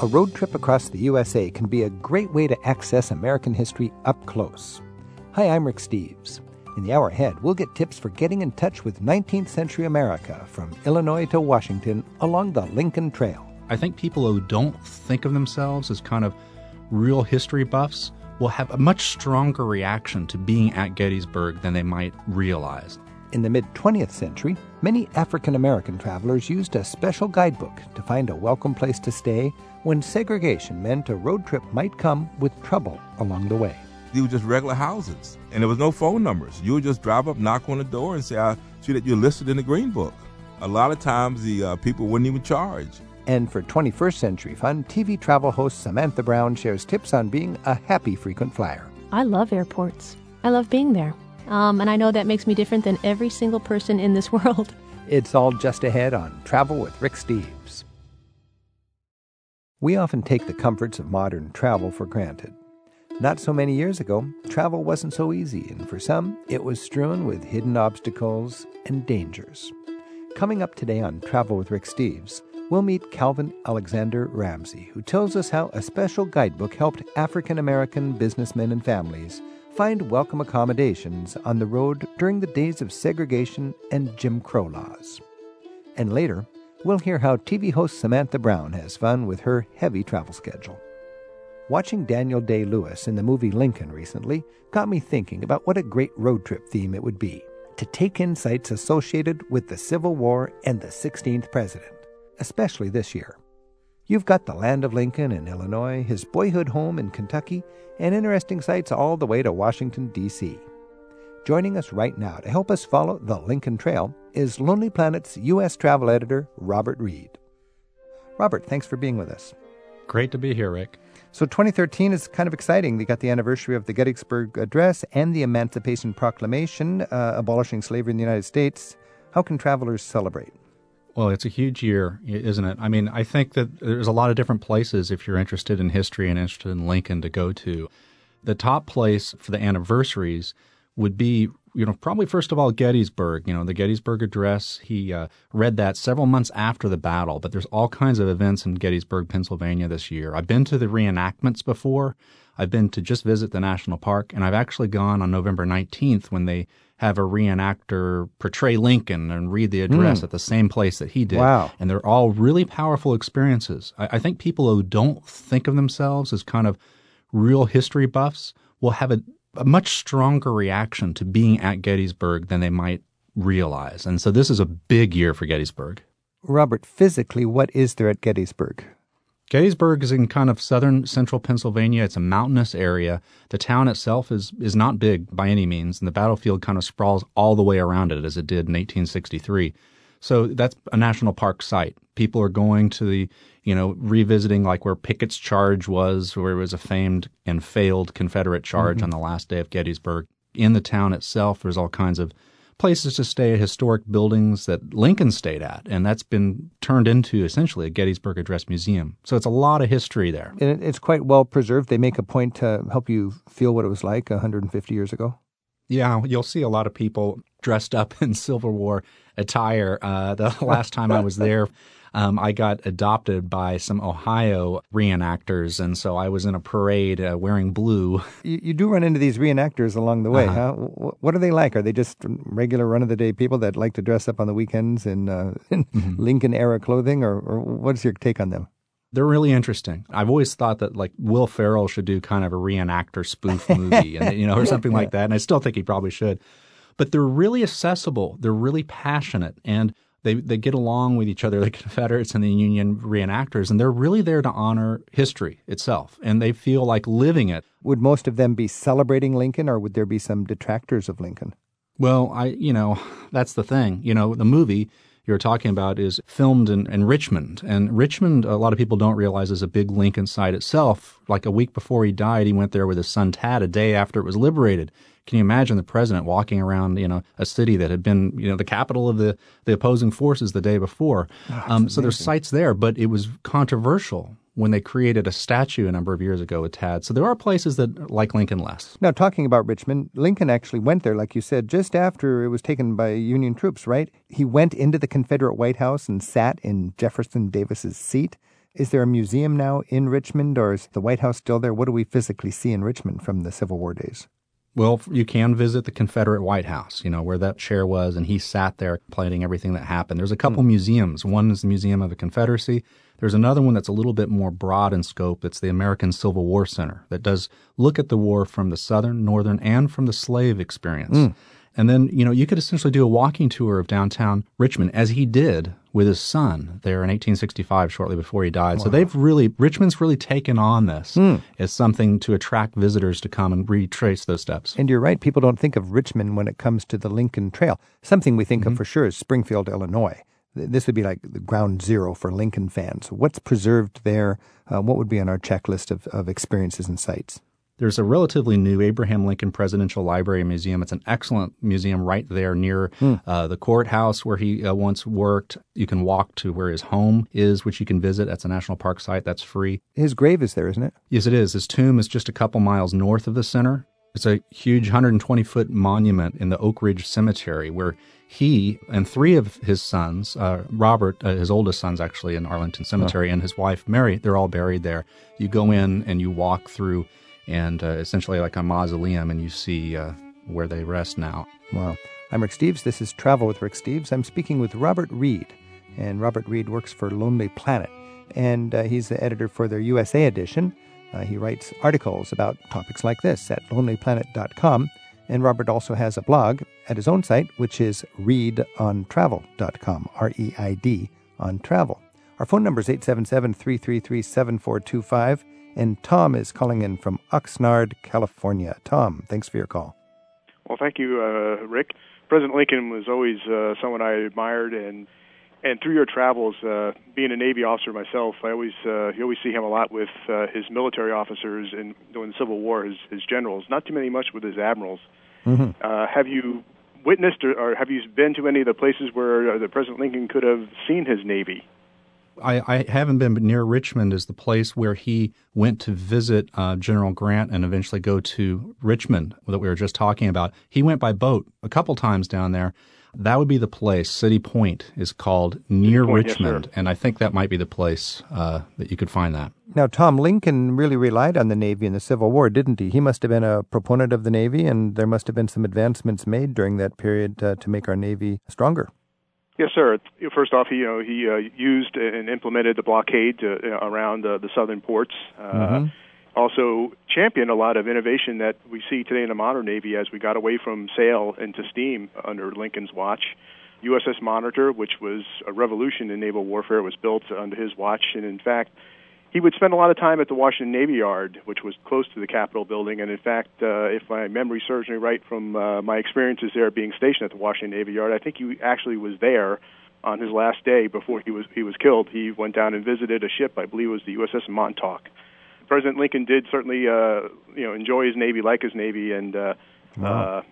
A road trip across the USA can be a great way to access American history up close. Hi, I'm Rick Steves. In the hour ahead, we'll get tips for getting in touch with 19th century America from Illinois to Washington along the Lincoln Trail. I think people who don't think of themselves as kind of real history buffs will have a much stronger reaction to being at Gettysburg than they might realize. In the mid 20th century, many African American travelers used a special guidebook to find a welcome place to stay when segregation meant a road trip might come with trouble along the way. These were just regular houses, and there was no phone numbers. You would just drive up, knock on the door, and say, I see that you're listed in the Green Book. A lot of times, the uh, people wouldn't even charge. And for 21st Century Fun, TV travel host Samantha Brown shares tips on being a happy frequent flyer. I love airports. I love being there. Um, and I know that makes me different than every single person in this world. It's all just ahead on Travel with Rick Steves. We often take the comforts of modern travel for granted. Not so many years ago, travel wasn't so easy, and for some, it was strewn with hidden obstacles and dangers. Coming up today on Travel with Rick Steves, we'll meet Calvin Alexander Ramsey, who tells us how a special guidebook helped African American businessmen and families find welcome accommodations on the road during the days of segregation and Jim Crow laws. And later, we'll hear how TV host Samantha Brown has fun with her heavy travel schedule. Watching Daniel Day Lewis in the movie Lincoln recently got me thinking about what a great road trip theme it would be to take in sites associated with the Civil War and the 16th president especially this year. You've got the land of Lincoln in Illinois, his boyhood home in Kentucky, and interesting sights all the way to Washington, D.C. Joining us right now to help us follow the Lincoln Trail is Lonely Planet's U.S. travel editor, Robert Reid. Robert, thanks for being with us. Great to be here, Rick. So 2013 is kind of exciting. We got the anniversary of the Gettysburg Address and the Emancipation Proclamation uh, abolishing slavery in the United States. How can travelers celebrate? Well, it's a huge year, isn't it? I mean, I think that there's a lot of different places if you're interested in history and interested in Lincoln to go to. The top place for the anniversaries would be, you know, probably first of all Gettysburg. You know, the Gettysburg Address. He uh, read that several months after the battle, but there's all kinds of events in Gettysburg, Pennsylvania this year. I've been to the reenactments before. I've been to just visit the national park, and I've actually gone on November 19th when they have a reenactor portray Lincoln and read the address mm. at the same place that he did. Wow. And they're all really powerful experiences. I, I think people who don't think of themselves as kind of real history buffs will have a, a much stronger reaction to being at Gettysburg than they might realize. And so this is a big year for Gettysburg. Robert, physically, what is there at Gettysburg? Gettysburg is in kind of southern central Pennsylvania. It's a mountainous area. The town itself is is not big by any means, and the battlefield kind of sprawls all the way around it as it did in 1863. So that's a national park site. People are going to the, you know, revisiting like where Pickett's charge was, where it was a famed and failed Confederate charge mm-hmm. on the last day of Gettysburg. In the town itself, there's all kinds of places to stay historic buildings that Lincoln stayed at, and that's been turned into essentially a Gettysburg Address Museum. So it's a lot of history there. And it's quite well preserved. They make a point to help you feel what it was like 150 years ago. Yeah, you'll see a lot of people dressed up in Civil War attire. Uh, the last time I was there, um, I got adopted by some Ohio reenactors, and so I was in a parade uh, wearing blue. You, you, do run into these reenactors along the way, uh-huh. huh? What are they like? Are they just regular run of the day people that like to dress up on the weekends in, uh, in mm-hmm. Lincoln era clothing, or, or what's your take on them? They're really interesting. I've always thought that like Will Ferrell should do kind of a reenactor spoof movie, and you know, or something like that. And I still think he probably should. But they're really accessible. They're really passionate, and they they get along with each other, the Confederates and the Union reenactors, and they're really there to honor history itself, and they feel like living it. Would most of them be celebrating Lincoln, or would there be some detractors of Lincoln? Well, I you know that's the thing. You know, the movie you're talking about is filmed in, in, Richmond. And Richmond, a lot of people don't realize, is a big Lincoln site itself. Like a week before he died, he went there with his son Tad a day after it was liberated. Can you imagine the president walking around, you know, a city that had been, you know, the capital of the, the opposing forces the day before? Oh, um, so there's sites there, but it was controversial when they created a statue a number of years ago with Tad. So there are places that like Lincoln less. Now, talking about Richmond, Lincoln actually went there, like you said, just after it was taken by Union troops, right? He went into the Confederate White House and sat in Jefferson Davis's seat. Is there a museum now in Richmond, or is the White House still there? What do we physically see in Richmond from the Civil War days? Well, you can visit the Confederate White House, you know, where that chair was, and he sat there planning everything that happened. There's a couple mm. museums. One is the Museum of the Confederacy. There's another one that's a little bit more broad in scope. It's the American Civil War Center that does look at the war from the Southern, Northern, and from the slave experience. Mm. And then, you know, you could essentially do a walking tour of downtown Richmond, as he did with his son there in 1865, shortly before he died. Wow. So they've really, Richmond's really taken on this mm. as something to attract visitors to come and retrace those steps. And you're right, people don't think of Richmond when it comes to the Lincoln Trail. Something we think mm-hmm. of for sure is Springfield, Illinois. This would be like the ground zero for Lincoln fans. What's preserved there? Uh, what would be on our checklist of, of experiences and sites? There's a relatively new Abraham Lincoln Presidential Library and Museum. It's an excellent museum right there near hmm. uh, the courthouse where he uh, once worked. You can walk to where his home is, which you can visit. That's a national park site. That's free. His grave is there, isn't it? Yes, it is. His tomb is just a couple miles north of the center. It's a huge 120 foot monument in the Oak Ridge Cemetery where he and three of his sons, uh, Robert, uh, his oldest son's actually in Arlington Cemetery, oh. and his wife Mary, they're all buried there. You go in and you walk through and uh, essentially like a mausoleum, and you see uh, where they rest now. Wow. I'm Rick Steves. This is Travel with Rick Steves. I'm speaking with Robert Reid, and Robert Reid works for Lonely Planet, and uh, he's the editor for their USA edition. Uh, he writes articles about topics like this at lonelyplanet.com. And Robert also has a blog at his own site, which is reidontravel.com, R E I D on travel. Our phone number is 877 333 7425. And Tom is calling in from Oxnard, California. Tom, thanks for your call. Well, thank you, uh, Rick. President Lincoln was always uh, someone I admired, and and through your travels, uh, being a Navy officer myself, I always uh, you always see him a lot with uh, his military officers and during the Civil War, his, his generals. Not too many much with his admirals. Mm-hmm. Uh, have you witnessed or, or have you been to any of the places where uh, the President Lincoln could have seen his Navy? I, I, haven't been, but near Richmond is the place where he went to visit uh, General Grant and eventually go to Richmond that we were just talking about. He went by boat a couple times down there. That would be the place. City Point is called near Point, Richmond, yes, and I think that might be the place uh, that you could find that. Now, Tom Lincoln really relied on the Navy in the Civil War, didn't he? He must have been a proponent of the Navy, and there must have been some advancements made during that period uh, to make our Navy stronger. Yes, sir. First off, he you know he uh, used and implemented the blockade to, uh, around uh, the southern ports. Uh, mm-hmm. Also, championed a lot of innovation that we see today in the modern Navy as we got away from sail into steam under Lincoln's watch. USS Monitor, which was a revolution in naval warfare, was built under his watch, and in fact, he would spend a lot of time at the Washington Navy Yard, which was close to the Capitol building. And in fact, uh, if my memory serves me right from uh, my experiences there being stationed at the Washington Navy Yard, I think he actually was there on his last day before he was he was killed. He went down and visited a ship, I believe it was the USS Montauk. President Lincoln did certainly, uh, you know, enjoy his Navy, like his Navy, and uh, wow. uh,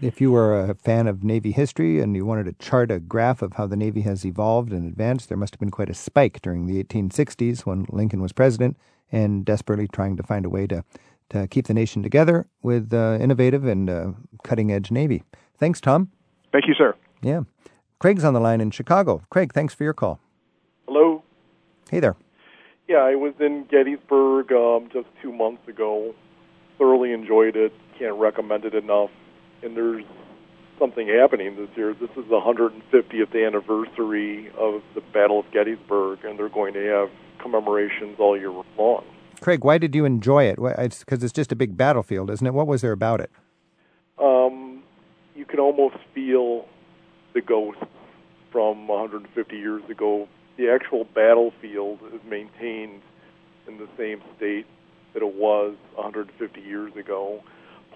if you were a fan of Navy history and you wanted to chart a graph of how the Navy has evolved and advanced, there must have been quite a spike during the 1860s when Lincoln was president and desperately trying to find a way to, to keep the nation together with uh, innovative and uh, cutting edge Navy. Thanks, Tom. Thank you, sir. Yeah. Craig's on the line in Chicago. Craig, thanks for your call. Hello. Hey there. Yeah, I was in Gettysburg um, just two months ago. Thoroughly enjoyed it. Can't recommend it enough and there's something happening this year. This is the 150th anniversary of the Battle of Gettysburg, and they're going to have commemorations all year long. Craig, why did you enjoy it? It's because it's just a big battlefield, isn't it? What was there about it? Um, you can almost feel the ghosts from 150 years ago. The actual battlefield is maintained in the same state that it was 150 years ago.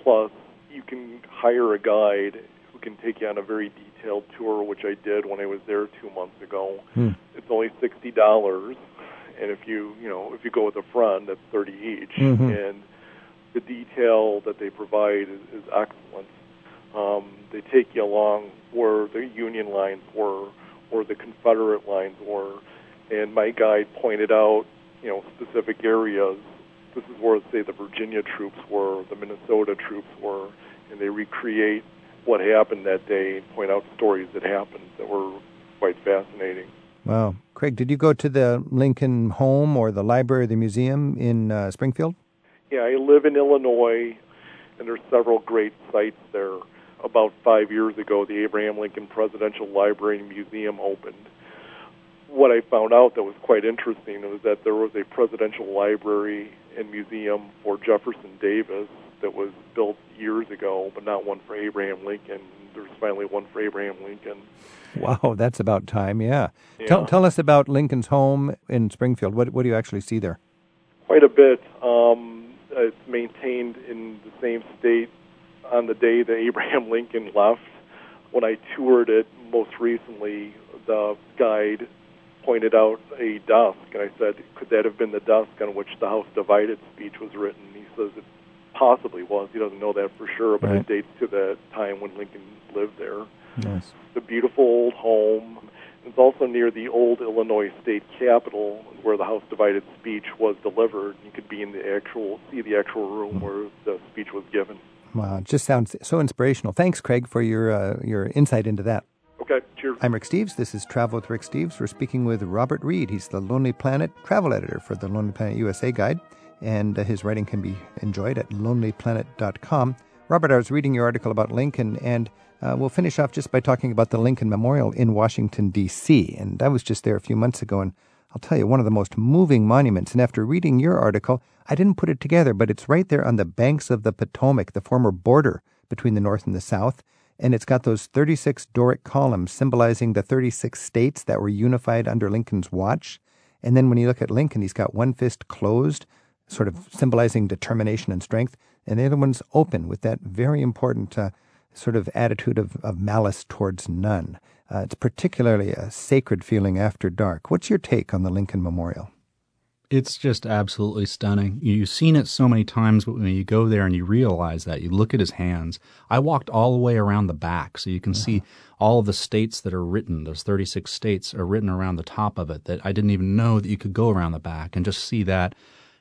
Plus, you can hire a guide who can take you on a very detailed tour, which I did when I was there two months ago. Hmm. It's only sixty dollars, and if you you know if you go with a friend, that's thirty each. Mm-hmm. And the detail that they provide is, is excellent. Um, they take you along where the Union lines were, or the Confederate lines were, and my guide pointed out you know specific areas this is where, say, the Virginia troops were, the Minnesota troops were, and they recreate what happened that day and point out stories that happened that were quite fascinating. Wow. Craig, did you go to the Lincoln Home or the library or the museum in uh, Springfield? Yeah, I live in Illinois, and there's several great sites there. About five years ago, the Abraham Lincoln Presidential Library and Museum opened. What I found out that was quite interesting was that there was a presidential library and museum for Jefferson Davis that was built years ago, but not one for Abraham Lincoln. There's finally one for Abraham Lincoln. Wow, that's about time, yeah. Yeah. Tell, tell us about Lincoln's home in Springfield. What, what do you actually see there? Quite a bit. Um, it's maintained in the same state on the day that Abraham Lincoln left. When I toured it most recently, the guide pointed out a desk, and I said, "Could that have been the desk on which the House Divided speech was written?" He says it possibly was. He doesn't know that for sure, but Right. it dates to the time when Lincoln lived there. It's a beautiful old home. It's also near the old Illinois state capitol where the House Divided speech was delivered. You could be in the actual, see the actual room mm. where the speech was given. Wow, it just sounds so inspirational. Thanks, Craig, for your, uh, your insight into that. Okay, cheers. I'm Rick Steves. This is Travel with Rick Steves. We're speaking with Robert Reid. He's the Lonely Planet travel editor for the Lonely Planet USA Guide, and uh, his writing can be enjoyed at lonelyplanet.com. Robert, I was reading your article about Lincoln, and uh, we'll finish off just by talking about the Lincoln Memorial in Washington, D.C. And I was just there a few months ago, and I'll tell you, one of the most moving monuments. And after reading your article, I didn't put it together, but it's right there on the banks of the Potomac, the former border between the North and the South and it's got those 36 Doric columns symbolizing the 36 states that were unified under Lincoln's watch. And then when you look at Lincoln, he's got one fist closed, sort of symbolizing determination and strength, and the other one's open with that very important uh, sort of attitude of, of malice towards none. Uh, it's particularly a sacred feeling after dark. What's your take on the Lincoln Memorial? It's just absolutely stunning. You've seen it so many times, but when you go there and you realize that, you look at his hands. I walked all the way around the back, so you can see all of the states that are written. Those 36 states are written around the top of it that I didn't even know that you could go around the back and just see that.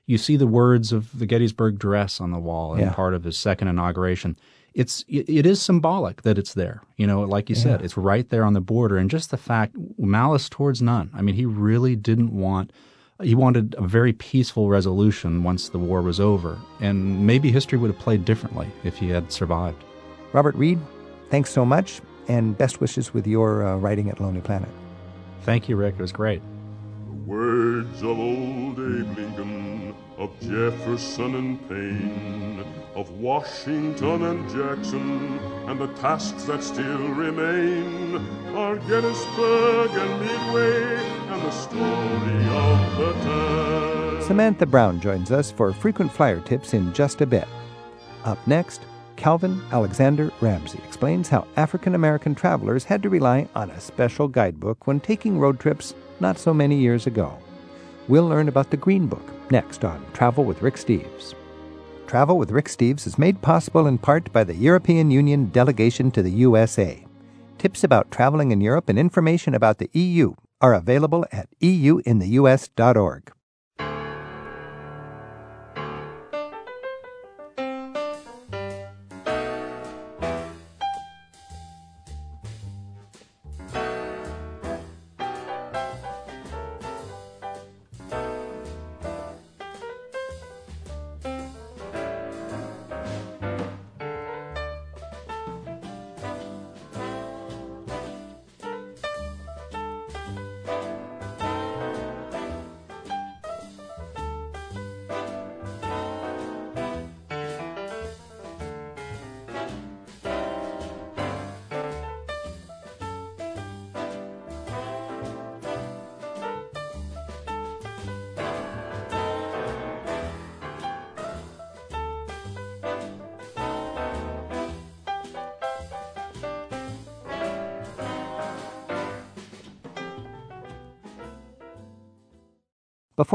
You see the words of the Gettysburg Address on the wall in Yeah. part of his second inauguration. It's it, is symbolic that it's there. You know, like you said, it's right there on the border, and just the fact malice towards none. I mean, he really didn't want he wanted a very peaceful resolution once the war was over, and maybe history would have played differently if he had survived. Robert Reid, thanks so much, and best wishes with your uh, writing at Lonely Planet. Thank you, Rick. It was great. Words of old Abe Lincoln, of Jefferson and Paine, of Washington and Jackson, and the tasks that still remain are Gettysburg and Midway, and the story of the time. Samantha Brown joins us for frequent flyer tips in just a bit. Up next, Calvin Alexander Ramsey explains how African American travelers had to rely on a special guidebook when taking road trips not so many years ago. We'll learn about the Green Book next on Travel with Rick Steves. Travel with Rick Steves is made possible in part by the European Union delegation to the USA. Tips about traveling in Europe and information about the EU are available at euintheus.org.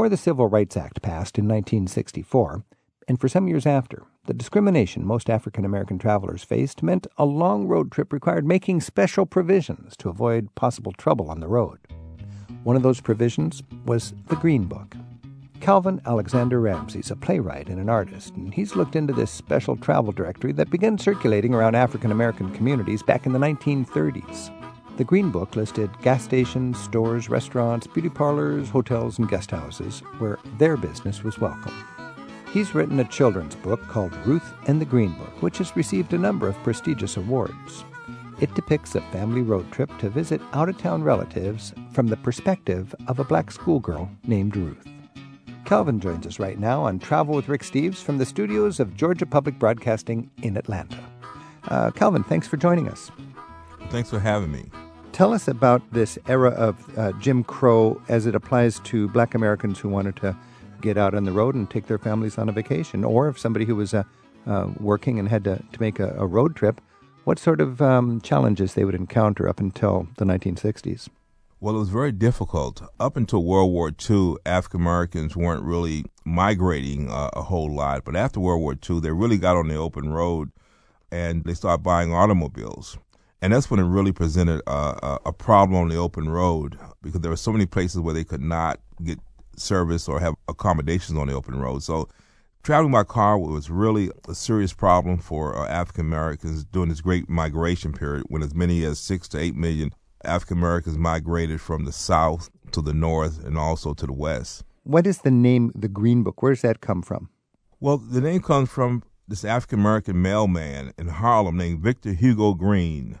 Before the Civil Rights Act passed in 1964, and for some years after, the discrimination most African American travelers faced meant a long road trip required making special provisions to avoid possible trouble on the road. One of those provisions was the Green Book. Calvin Alexander Ramsey's a playwright and an artist, and he's looked into this special travel directory that began circulating around African American communities back in the 1930s. The Green Book listed gas stations, stores, restaurants, beauty parlors, hotels, and guest houses where their business was welcome. He's written a children's book called Ruth and the Green Book, which has received a number of prestigious awards. It depicts a family road trip to visit out of town relatives from the perspective of a black schoolgirl named Ruth. Calvin joins us right now on Travel with Rick Steves from the studios of Georgia Public Broadcasting in Atlanta. Uh, Calvin, thanks for joining us. Thanks for having me. Tell us about this era of uh, Jim Crow as it applies to black Americans who wanted to get out on the road and take their families on a vacation, or if somebody who was uh, uh, working and had to, to make a, a road trip, what sort of um, challenges they would encounter up until the 1960s? Well, it was very difficult. Up until World War II, African Americans weren't really migrating uh, a whole lot. But after World War II, they really got on the open road and they started buying automobiles. And that's when it really presented a, a, problem on the open road because there were so many places where they could not get service or have accommodations on the open road. So traveling by car was really a serious problem for uh, African Americans during this great migration period when as many as six to eight million African Americans migrated from the south to the north and also to the west. What is the name, the Green Book? Where does that come from? Well, the name comes from this African American mailman in Harlem named Victor Hugo Green.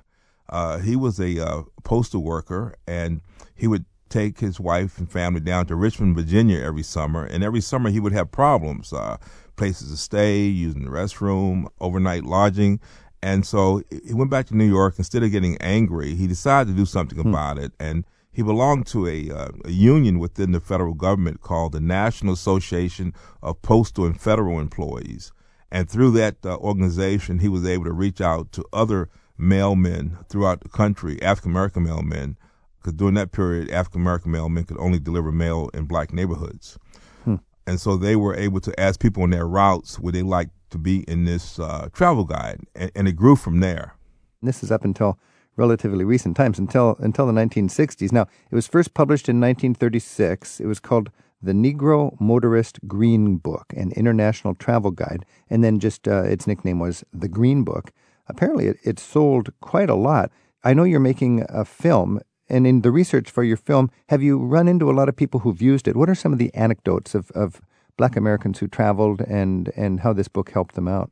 Uh, he was a uh, postal worker, and he would take his wife and family down to Richmond, Virginia every summer. And every summer he would have problems uh, places to stay, using the restroom, overnight lodging. And so he went back to New York. Instead of getting angry, he decided to do something hmm. about it. And he belonged to a, uh, a, union within the federal government called the National Association of Postal and Federal Employees. And through that uh, organization, he was able to reach out to other mailmen throughout the country, African American mailmen, because during that period, African American mailmen could only deliver mail in black neighborhoods. Hmm. And so they were able to ask people on their routes would they like to be in this uh, travel guide, and, and, it grew from there. This is up until relatively recent times, until until the 1960s. Now, it was first published in 1936. It was called the Negro Motorist Green Book, an international travel guide, and then just uh, its nickname was the Green Book. Apparently, it, it sold quite a lot. I know you're making a film and in the research for your film, have you run into a lot of people who've used it? What are some of the anecdotes of, of black Americans who traveled and, and how this book helped them out?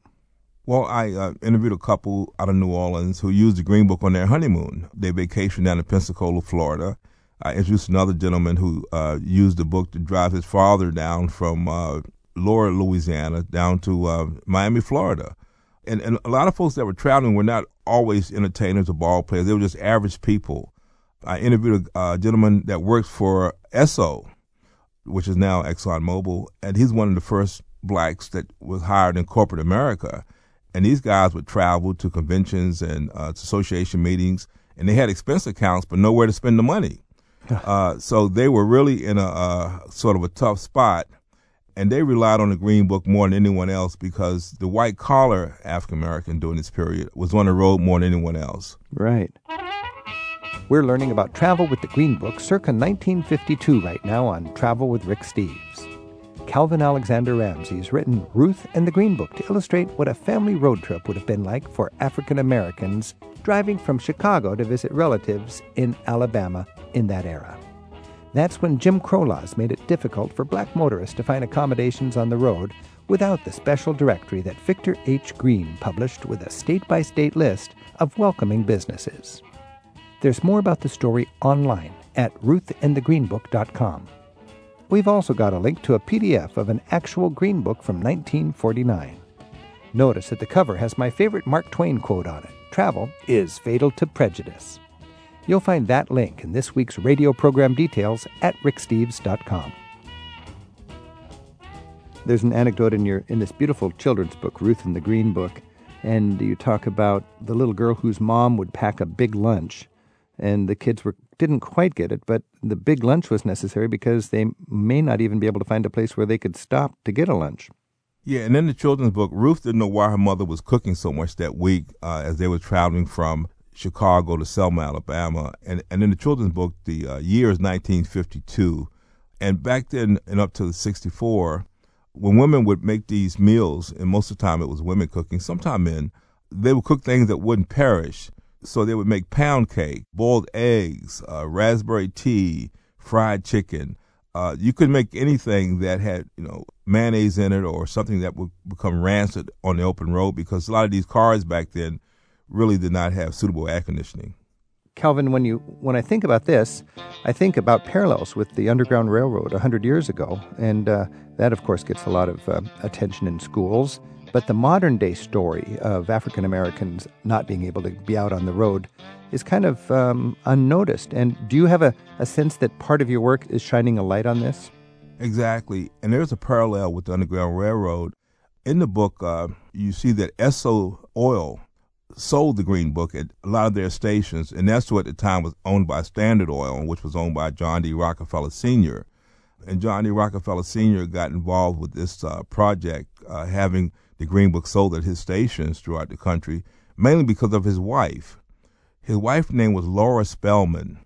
Well, I uh, interviewed a couple out of New Orleans who used the Green Book on their honeymoon. They vacationed down in Pensacola, Florida. I introduced another gentleman who uh, used the book to drive his father down from uh, Louisiana down to uh, Miami, Florida. And, and a lot of folks that were traveling were not always entertainers or ball players. They were just average people I interviewed a, gentleman that works for Esso, which is now ExxonMobil, and he's one of the first blacks that was hired in corporate America. And these guys would travel to conventions and uh, association meetings, and they had expense accounts, but nowhere to spend the money. uh, so they were really in a uh, sort of a tough spot, and they relied on the Green Book more than anyone else because the white collar African American during this period was on the road more than anyone else. Right. We're learning about travel with the Green Book circa 1952 right now on Travel with Rick Steves. Calvin Alexander Ramsey's written Ruth and the Green Book to illustrate what a family road trip would have been like for African Americans driving from Chicago to visit relatives in Alabama in that era. That's when Jim Crow laws made it difficult for black motorists to find accommodations on the road without the special directory that Victor H. Green published with a state by state list of welcoming businesses. There's more about the story online at ruthandthegreenbook.com. We've also got a link to a PDF of an actual Green Book from 1949. Notice that the cover has my favorite Mark Twain quote on it Travel is fatal to prejudice. You'll find that link in this week's radio program details at ricksteves.com. There's an anecdote in your in this beautiful children's book, Ruth and the Green Book, and you talk about the little girl whose mom would pack a big lunch and the kids were didn't quite get it, but the big lunch was necessary because they may not even be able to find a place where they could stop to get a lunch. Yeah, and in the children's book, Ruth didn't know why her mother was cooking so much that week uh, as they were traveling from Chicago to Selma, Alabama. And and in the children's book, the uh, year is 1952, and back then and up to the 64, when women would make these meals, and most of the time it was women cooking, sometimes men, they would cook things that wouldn't perish So they would make pound cake, boiled eggs, uh, raspberry tea, fried chicken. Uh, you could make anything that had, you know, mayonnaise in it or something that would become rancid on the open road because a lot of these cars back then really did not have suitable air conditioning. Calvin, when you when I think about this, I think about parallels with the Underground Railroad hundred years ago, and uh, that, of course, gets a lot of uh, attention in schools. But the modern day story of African Americans not being able to be out on the road is kind of um, unnoticed. And do you have a, a sense that part of your work is shining a light on this? Exactly. And there's a parallel with the Underground Railroad. In the book, uh, you see that Esso Oil sold the Green Book at a lot of their stations, and Esso at the time was owned by Standard Oil, which was owned by John D. Rockefeller Sr. And John D. Rockefeller Sr. got involved with this uh, project, uh, having the Green Book sold at his stations throughout the country, mainly because of his wife. His wife's name was Laura Spelman.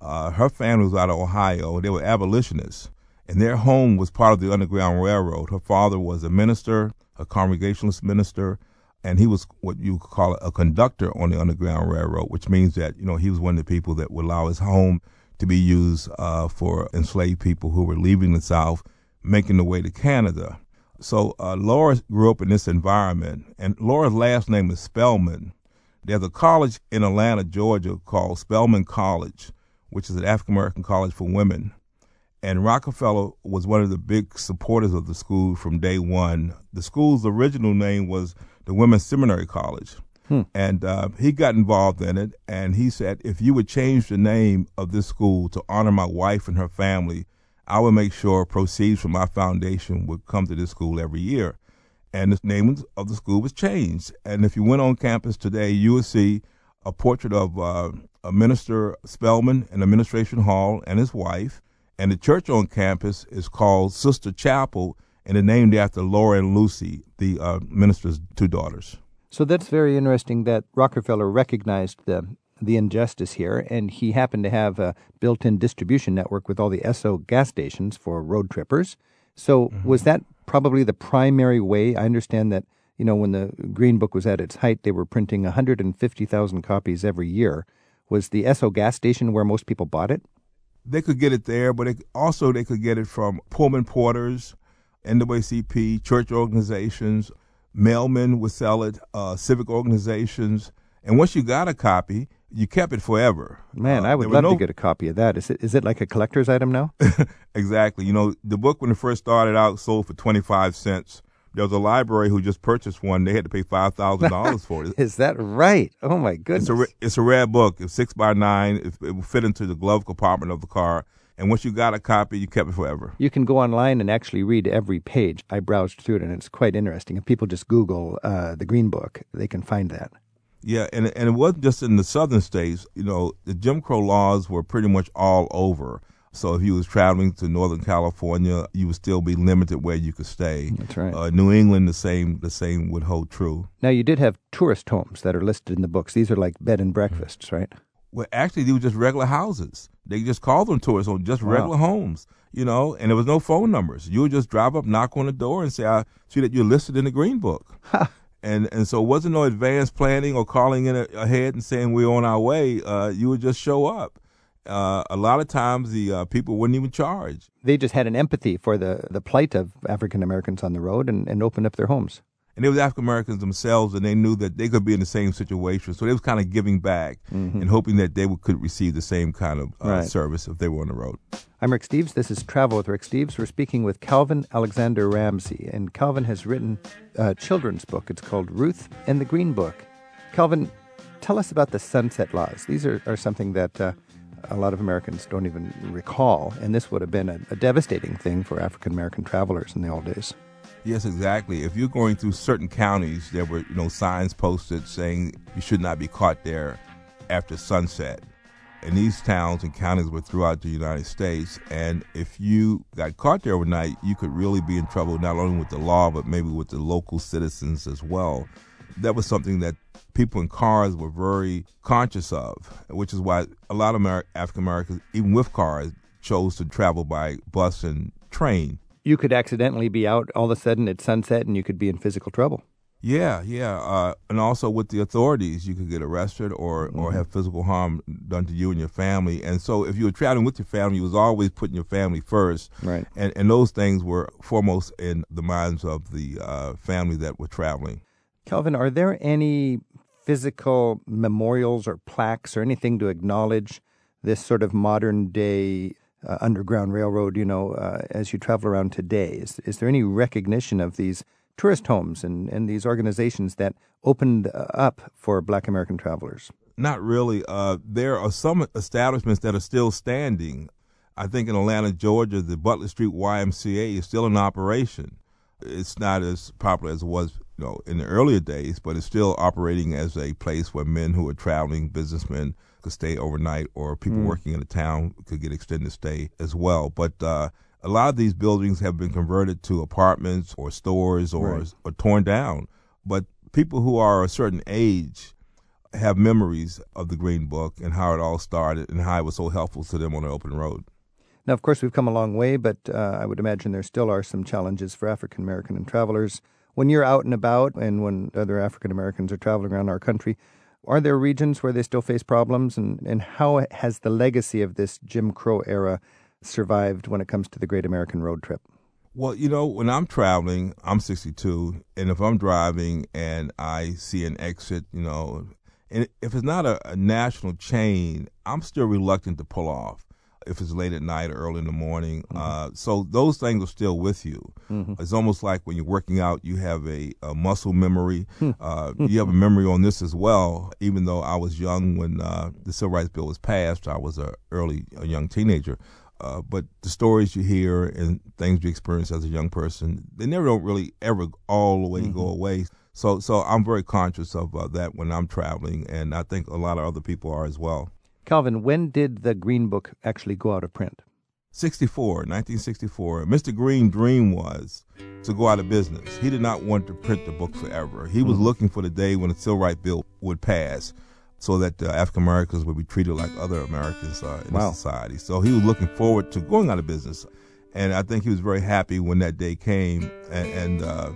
Uh, her family was out of Ohio. They were abolitionists, and their home was part of the Underground Railroad. Her father was a minister, a Congregationalist minister, and he was what you call a conductor on the Underground Railroad, which means that you know he was one of the people that would allow his home to be used uh, for enslaved people who were leaving the South, making their way to Canada. So uh, Laura grew up in this environment, and Laura's last name is Spelman. There's a college in Atlanta, Georgia called Spelman College, which is an African American college for women. And Rockefeller was one of the big supporters of the school from day one. The school's original name was the Women's Seminary College. Hmm. And uh, he got involved in it, and he said, if you would change the name of this school to honor my wife and her family, I would make sure proceeds from my foundation would come to this school every year. And the name of the school was changed. And if you went on campus today, you would see a portrait of uh, a minister Spelman in Administration Hall and his wife. And the church on campus is called Sister Chapel, and it's named after Laura and Lucy, the uh, minister's two daughters. So that's very interesting that Rockefeller recognized the the injustice here, and he happened to have a built in distribution network with all the Esso gas stations for road trippers. So, mm-hmm. was that probably the primary way? I understand that, you know, when the Green Book was at its height, they were printing 150,000 copies every year. Was the Esso gas station where most people bought it? They could get it there, but it, also they could get it from Pullman Porters, NAACP, church organizations, mailmen would sell it, uh, civic organizations. And once you got a copy, you kept it forever. Man, uh, I would love no... to get a copy of that. Is it is it like a collector's item now? exactly. You know, the book when it first started out sold for twenty five cents. There was a library who just purchased one. They had to pay five thousand dollars for it. is that right? Oh my goodness! It's a it's a rare book. It's six by nine. It, it will fit into the glove compartment of the car. And once you got a copy, you kept it forever. You can go online and actually read every page. I browsed through it, and it's quite interesting. If people just Google uh, the Green Book, they can find that. Yeah, and and it wasn't just in the southern states. You know, the Jim Crow laws were pretty much all over. So if you was traveling to Northern California, you would still be limited where you could stay. That's right. Uh, New England, the same the same would hold true. Now you did have tourist homes that are listed in the books. These are like bed and breakfasts, right? Well, actually, they were just regular houses. They just called them tourist homes, just wow. regular homes, you know. And there was no phone numbers. You would just drive up, knock on the door, and say, "I see that you're listed in the Green Book." and and so it wasn't no advanced planning or calling in ahead and saying we're on our way. Uh, you would just show up. Uh, a lot of times the uh, people wouldn't even charge. They just had an empathy for the, the plight of African Americans on the road and, and opened up their homes. And they was African Americans themselves, and they knew that they could be in the same situation. So they was kind of giving back mm-hmm. and hoping that they would, could receive the same kind of uh, right. service if they were on the road. I'm Rick Steves. This is Travel with Rick Steves. We're speaking with Calvin Alexander Ramsey, and Calvin has written a children's book. It's called Ruth and the Green Book. Calvin, tell us about the sunset laws. These are, are something that uh, a lot of Americans don't even recall, and this would have been a, a devastating thing for African American travelers in the old days. Yes, exactly. If you're going through certain counties, there were you know signs posted saying you should not be caught there after sunset and these towns and counties were throughout the United States. And if you got caught there overnight, you could really be in trouble not only with the law, but maybe with the local citizens as well. That was something that people in cars were very conscious of, which is why a lot of Amer- African Americans, even with cars, chose to travel by bus and train. You could accidentally be out all of a sudden at sunset and you could be in physical trouble. Yeah, yeah, uh, and also with the authorities, you could get arrested or mm-hmm. or have physical harm done to you and your family. And so, if you were traveling with your family, you was always putting your family first, right? And and those things were foremost in the minds of the uh, family that were traveling. Calvin, are there any physical memorials or plaques or anything to acknowledge this sort of modern day uh, underground railroad? You know, uh, as you travel around today, is is there any recognition of these? tourist homes and, and these organizations that opened uh, up for black American travelers? Not really. Uh, there are some establishments that are still standing. I think in Atlanta, Georgia, the Butler Street YMCA is still in operation. It's not as popular as it was you know, in the earlier days, but it's still operating as a place where men who are traveling, businessmen, could stay overnight, or people mm. working in the town could get extended stay as well. But uh, a lot of these buildings have been converted to apartments or stores or, right. or torn down. But people who are a certain age have memories of the Green Book and how it all started and how it was so helpful to them on the open road. Now, of course, we've come a long way, but uh, I would imagine there still are some challenges for African American travelers. When you're out and about and when other African Americans are traveling around our country, are there regions where they still face problems? And, and how has the legacy of this Jim Crow era survived when it comes to the Great American Road Trip? Well, you know, when I'm traveling, I'm 62, and if I'm driving and I see an exit, you know, and if it's not a, a national chain, I'm still reluctant to pull off if it's late at night or early in the morning. Mm-hmm. Uh, so those things are still with you. Mm-hmm. It's almost like when you're working out, you have a, a muscle memory. Uh, you have a memory on this as well. Even though I was young when uh, the Civil Rights Bill was passed, I was a early a young teenager. Uh, but the stories you hear and things you experience as a young person, they never don't really ever all the way mm-hmm. go away. So, so I'm very conscious of uh, that when I'm traveling, and I think a lot of other people are as well. Calvin, when did the Green Book actually go out of print? 64, 1964. Mr. Green's dream was to go out of business. He did not want to print the book forever. He was mm-hmm. looking for the day when the Civil Rights Bill would pass so that uh, African Americans would be treated like other Americans uh, in wow. society. So he was looking forward to going out of business, and I think he was very happy when that day came. And, and uh,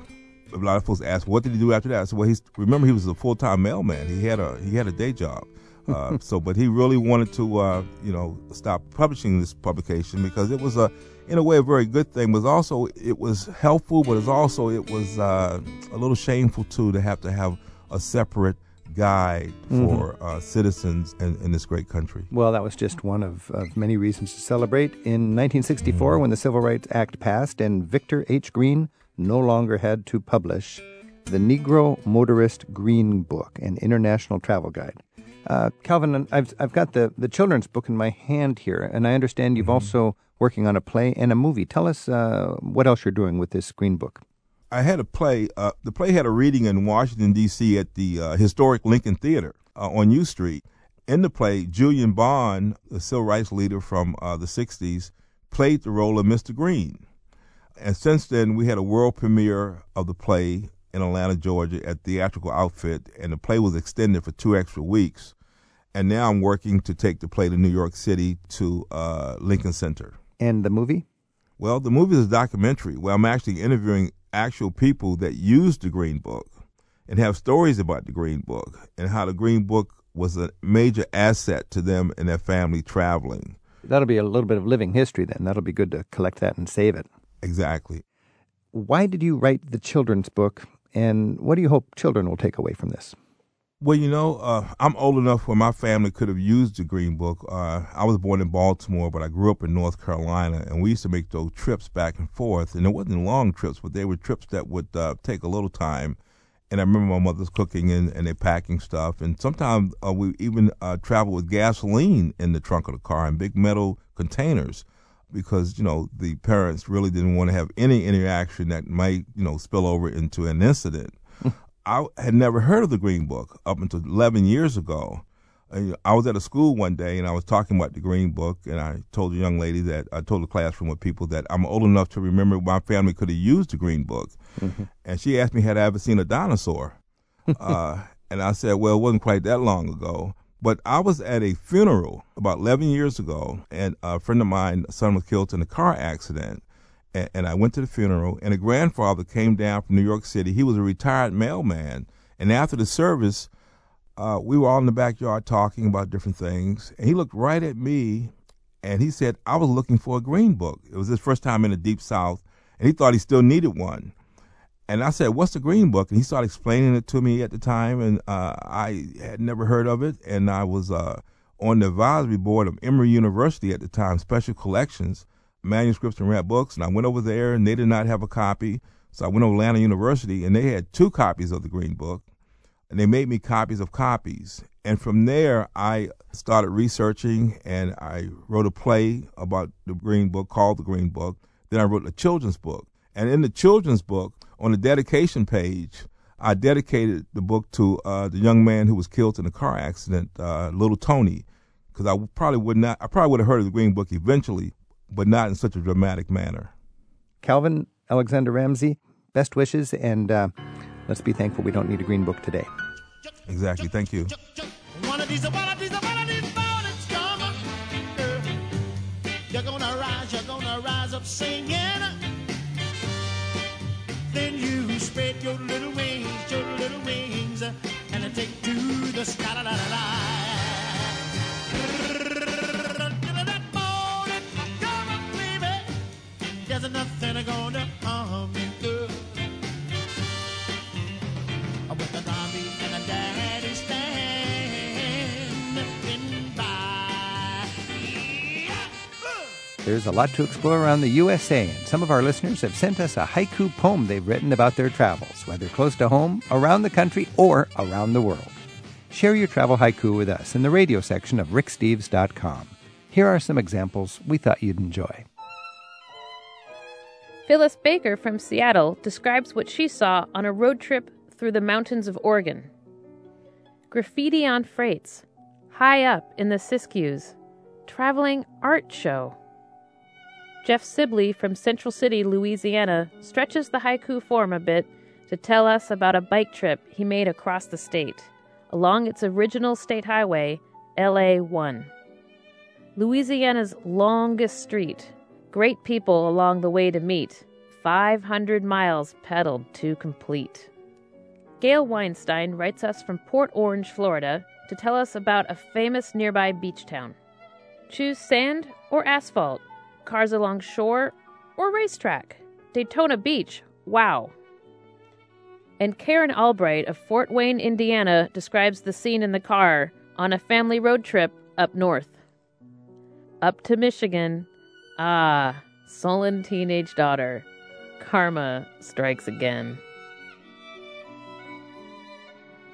a lot of folks asked, "What did he do after that?" I said, "Well, he's remember he was a full time mailman. He had a he had a day job." Uh, so, but he really wanted to, uh, you know, stop publishing this publication because it was a, in a way, a very good thing. But also, it was helpful, but it's also it was uh, a little shameful too to have to have a separate guide for mm-hmm. uh, citizens in, in, this great country. Well, that was just one of, of many reasons to celebrate. In 1964, mm-hmm. when the Civil Rights Act passed and Victor H. Green no longer had to publish the Negro Motorist Green Book, an international travel guide. Uh, Calvin, I've, I've got the, the children's book in my hand here, and I understand you've mm-hmm. also working on a play and a movie. Tell us uh, what else you're doing with this Green Book. I had a play. Uh, the play had a reading in Washington D.C. at the uh, historic Lincoln Theater uh, on U Street. In the play, Julian Bond, the civil rights leader from uh, the '60s, played the role of Mr. Green. And since then, we had a world premiere of the play in Atlanta, Georgia, at Theatrical Outfit, and the play was extended for two extra weeks. And now I'm working to take the play to New York City to uh, Lincoln Center. And the movie? Well, the movie is a documentary where I'm actually interviewing actual people that use the Green Book and have stories about the Green Book and how the Green Book was a major asset to them and their family traveling. That'll be a little bit of living history then. That'll be good to collect that and save it. Exactly. Why did you write the children's book, and what do you hope children will take away from this? Well, you know, uh, I'm old enough where my family could have used the Green Book. Uh, I was born in Baltimore, but I grew up in North Carolina, and we used to make those trips back and forth. And it wasn't long trips, but they were trips that would uh, take a little time. And I remember my mother's cooking and, and they packing stuff. And sometimes uh, we even uh, traveled with gasoline in the trunk of the car in big metal containers because you know the parents really didn't want to have any interaction that might you know spill over into an incident. I had never heard of the Green Book up until 11 years ago. I was at a school one day and I was talking about the Green Book, and I told a young lady that I told the classroom of people that I'm old enough to remember my family could have used the Green Book, mm-hmm. and she asked me had I ever seen a dinosaur, uh, and I said, well, it wasn't quite that long ago. But I was at a funeral about 11 years ago, and a friend of mine, son was killed in a car accident, and, and I went to the funeral. And a grandfather came down from New York City. He was a retired mailman, and after the service, uh, we were all in the backyard talking about different things. And he looked right at me, and he said, "I was looking for a green book. It was his first time in the deep South, and he thought he still needed one." And I said, "What's the Green Book?" And he started explaining it to me at the time, and uh, I had never heard of it. And I was uh, on the advisory board of Emory University at the time, Special Collections, manuscripts and rare books. And I went over there, and they did not have a copy. So I went to Atlanta University, and they had two copies of the Green Book, and they made me copies of copies. And from there, I started researching, and I wrote a play about the Green Book called The Green Book. Then I wrote a children's book. And in the children's book, on the dedication page, I dedicated the book to uh, the young man who was killed in a car accident, uh, little Tony, because I probably would not, I probably would have heard of the Green Book eventually, but not in such a dramatic manner. Calvin Alexander Ramsey, best wishes, and uh, let's be thankful we don't need a Green Book today. Exactly. Thank you. You're gonna rise, you're gonna rise up singing. Spread your little wings, your little wings, and I take to the sky. La, la, la, la. There's a lot to explore around the USA, and some of our listeners have sent us a haiku poem they've written about their travels, whether close to home, around the country, or around the world. Share your travel haiku with us in the radio section of ricksteves.com. Here are some examples we thought you'd enjoy. Phyllis Baker from Seattle describes what she saw on a road trip through the mountains of Oregon. Graffiti on freights, high up in the Siskiyous, traveling art show. Jeff Sibley from Central City, Louisiana, stretches the haiku form a bit to tell us about a bike trip he made across the state, along its original state highway, LA 1. Louisiana's longest street, great people along the way to meet, 500 miles pedaled to complete. Gail Weinstein writes us from Port Orange, Florida, to tell us about a famous nearby beach town. Choose sand or asphalt, cars along shore or racetrack. Daytona Beach, wow. And Karen Albright of Fort Wayne, Indiana, describes the scene in the car on a family road trip up north. Up to Michigan. Ah, sullen teenage daughter. Karma strikes again.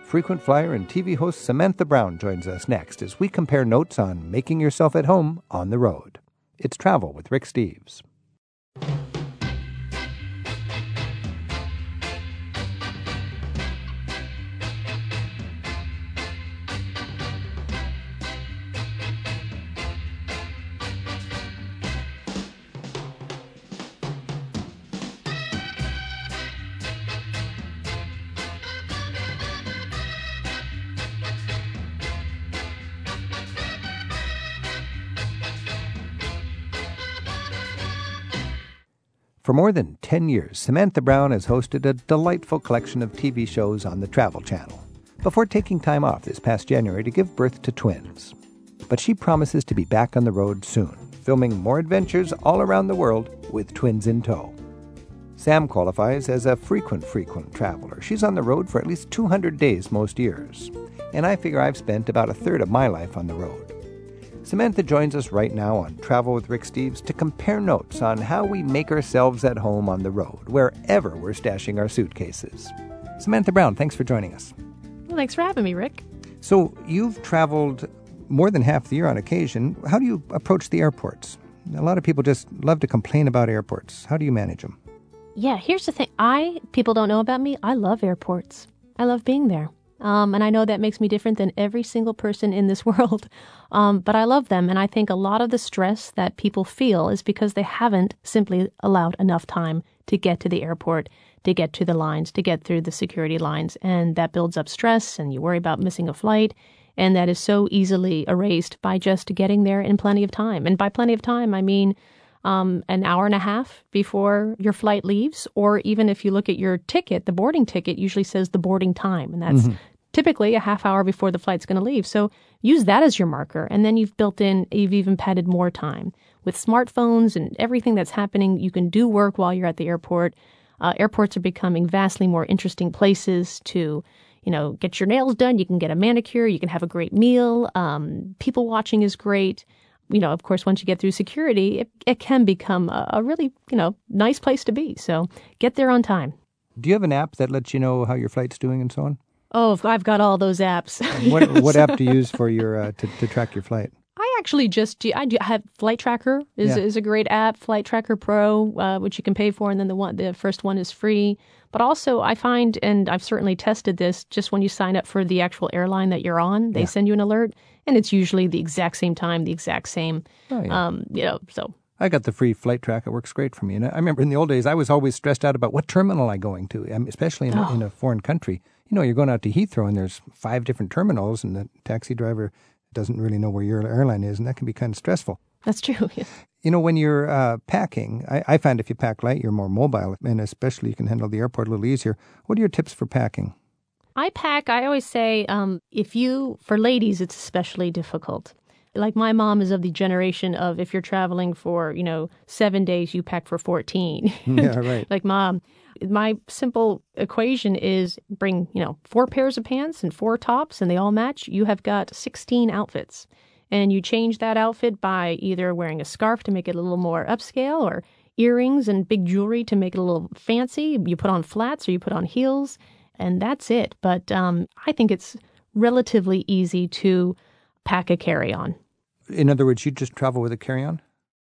Frequent flyer and TV host Samantha Brown joins us next as we compare notes on making yourself at home on the road. It's Travel with Rick Steves. For more than 10 years, Samantha Brown has hosted a delightful collection of TV shows on the Travel Channel before taking time off this past January to give birth to twins. But she promises to be back on the road soon, filming more adventures all around the world with twins in tow. Sam qualifies as a frequent, frequent traveler. She's on the road for at least 200 days most years. And I figure I've spent about a third of my life on the road. Samantha joins us right now on Travel with Rick Steves to compare notes on how we make ourselves at home on the road, wherever we're stashing our suitcases. Samantha Brown, thanks for joining us. Well, thanks for having me, Rick. So, you've traveled more than half the year on occasion. How do you approach the airports? A lot of people just love to complain about airports. How do you manage them? Yeah, here's the thing. I people don't know about me. I love airports. I love being there. Um, and I know that makes me different than every single person in this world. Um, but I love them. And I think a lot of the stress that people feel is because they haven't simply allowed enough time to get to the airport, to get to the lines, to get through the security lines. And that builds up stress, and you worry about missing a flight. And that is so easily erased by just getting there in plenty of time. And by plenty of time, I mean um, an hour and a half before your flight leaves, or even if you look at your ticket, the boarding ticket usually says the boarding time, and that's typically a half hour before the flight's going to leave. So use that as your marker, and then you've built in, you've even padded more time. With smartphones and everything that's happening, you can do work while you're at the airport. Uh, airports are becoming vastly more interesting places to, you know, get your nails done. You can get a manicure. You can have a great meal. Um, people watching is great. You know, of course, once you get through security, it, it can become a, a really, you know, nice place to be. So get there on time. Do you have an app that lets you know how your flight's doing and so on? Oh, I've got all those apps. What what app do you use for your uh, to, to track your flight? I actually just do. I do have Flight Tracker is Yeah. is a great app. Flight Tracker Pro, uh, which you can pay for, and then the one the first one is free. But also, I find, and I've certainly tested this, just when you sign up for the actual airline that you're on, they send you an alert, and it's usually the exact same time, the exact same. Oh, yeah. Um, you know, so I got the free flight track. It works great for me. And I remember in the old days, I was always stressed out about what terminal I'm going to, um, especially in, a, in a foreign country. You know, you're going out to Heathrow and there's five different terminals, and the taxi driver doesn't really know where your airline is, and that can be kind of stressful. that's true. You know, when you're uh, packing, I, I find if you pack light, you're more mobile, and especially you can handle the airport a little easier. What are your tips for packing? I pack, I always say, um, if you, for ladies, it's especially difficult. Like my mom is of the generation of if you're traveling for, you know, seven days, you pack for 14. Yeah, right. like mom, my simple equation is bring, you know, four pairs of pants and four tops and they all match. You have got 16 outfits. And you change that outfit by either wearing a scarf to make it a little more upscale or earrings and big jewelry to make it a little fancy. You put on flats or you put on heels and that's it. But um, I think it's relatively easy to pack a carry on. In other words, you just travel with a carry-on.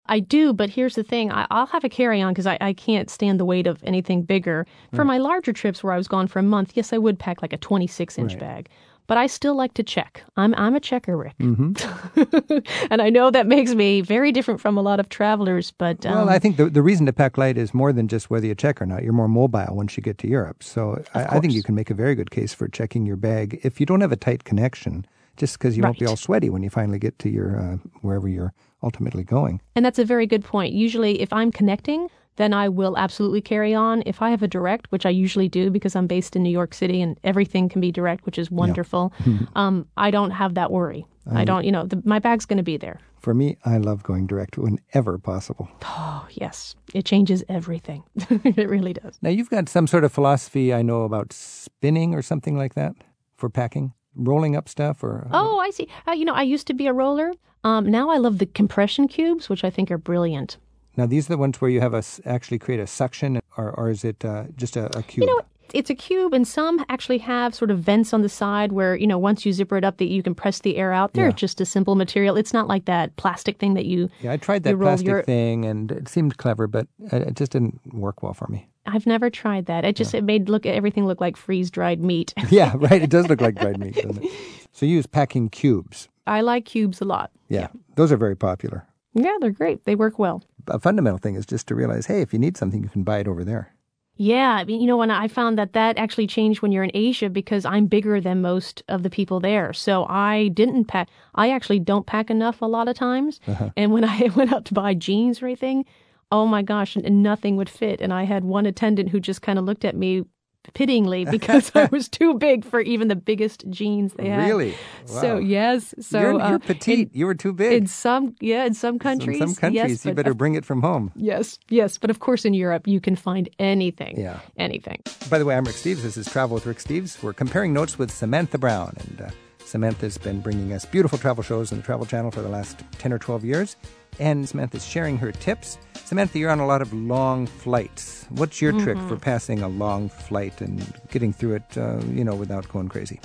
I do, but here's the thing I, I'll have a carry on because I, I can't stand the weight of anything bigger. For my larger trips where I was gone for a month, yes, I would pack like a 26 inch Right. bag. But I still like to check. I'm I'm a checker, Rick, Mm-hmm. and I know that makes me very different from a lot of travelers. But um, Well, I think the, the reason to pack light is more than just whether you check or not. You're more mobile once you get to Europe. So I, I think you can make a very good case for checking your bag if you don't have a tight connection, just because you won't be all sweaty when you finally get to your uh, wherever you're ultimately going. And that's a very good point. Usually, if I'm connecting, then I will absolutely carry on. If I have a direct, which I usually do because I'm based in New York City and everything can be direct, which is wonderful, um, I don't have that worry. I don't, you know, the, my bag's going to be there. For me, I love going direct whenever possible. Oh, yes. It changes everything. it really does. Now, you've got some sort of philosophy I know about spinning or something like that for packing, rolling up stuff or. Oh, I see. Uh, you know, I used to be a roller. Um, now I love the compression cubes, which I think are brilliant. Now, these are the ones where you have a s actually create a suction, or, or is it uh, just a, a cube? You know, it's a cube, and some actually have sort of vents on the side where you know once you zipper it up, that you can press the air out. They're Yeah. just a simple material. It's not like that plastic thing that you. Yeah, I tried that plastic your- thing, and it seemed clever, but it just didn't work well for me. I've never tried that. It just it made look everything look like freeze dried meat. Yeah, right. It does look like dried meat, doesn't it? So you use packing cubes. I like cubes a lot. Yeah, those are very popular. Yeah, they're great. They work well. A fundamental thing is just to realize, hey, if you need something, you can buy it over there. Yeah, I mean, you know, when I found that that actually changed when you're in Asia because I'm bigger than most of the people there. So I didn't pack. I actually don't pack enough a lot of times. Uh-huh. And when I went out to buy jeans or anything, oh my gosh, and nothing would fit. And I had one attendant who just kind of looked at me pityingly because I was too big for even the biggest jeans they had. Really? So yes, so you're, uh, you're petite. you were too big. in some, yeah, in some countries. In some countries, yes, you but better bring it from home. yes, yes, but of course in Europe you can find anything, Yeah. anything. By the way, I'm Rick Steves. This is Travel with Rick Steves. We're comparing notes with Samantha Brown. And uh, Samantha's been bringing us beautiful travel shows on the Travel Channel for the last 10 or 12 years. And Samantha's sharing her tips. Samantha, you're on a lot of long flights. What's your trick Mm-hmm. for passing a long flight and getting through it, uh, you know, without going crazy?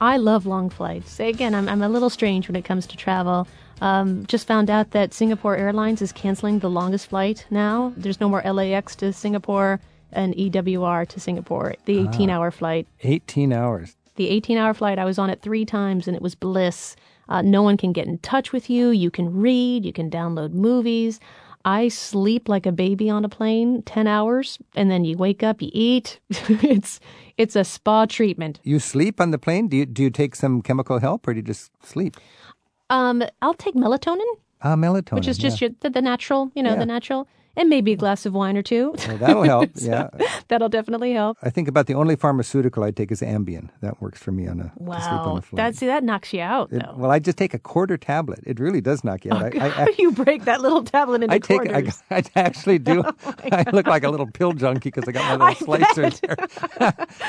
I love long flights. Again, I'm, I'm a little strange when it comes to travel. Um, just found out that Singapore Airlines is canceling the longest flight now. There's no more LAX to Singapore and EWR to Singapore, the 18 hour flight. 18 hours. The 18 hour flight, I was on it three times and it was bliss. Uh, no one can get in touch with you. You can read, you can download movies. I sleep like a baby on a plane 10 hours and then you wake up, you eat. it's, it's a spa treatment. You sleep on the plane? Do you, do you take some chemical help or do you just sleep? Um, I'll take melatonin. Ah, melatonin. which is just yeah. your, the, the natural, you know, Yeah. the natural, and maybe a glass of wine or two. Well, that'll help. So yeah. that'll definitely help. I think about the only pharmaceutical I take is Ambien. That works for me on a sleep on Wow, a that see that knocks you out It- though. well, I just take a quarter tablet. It really does knock you oh, out. I, I, I, you break that little tablet into I take. Quarters. I actually do. Oh, I look like a little pill junkie because I got my little slicers there.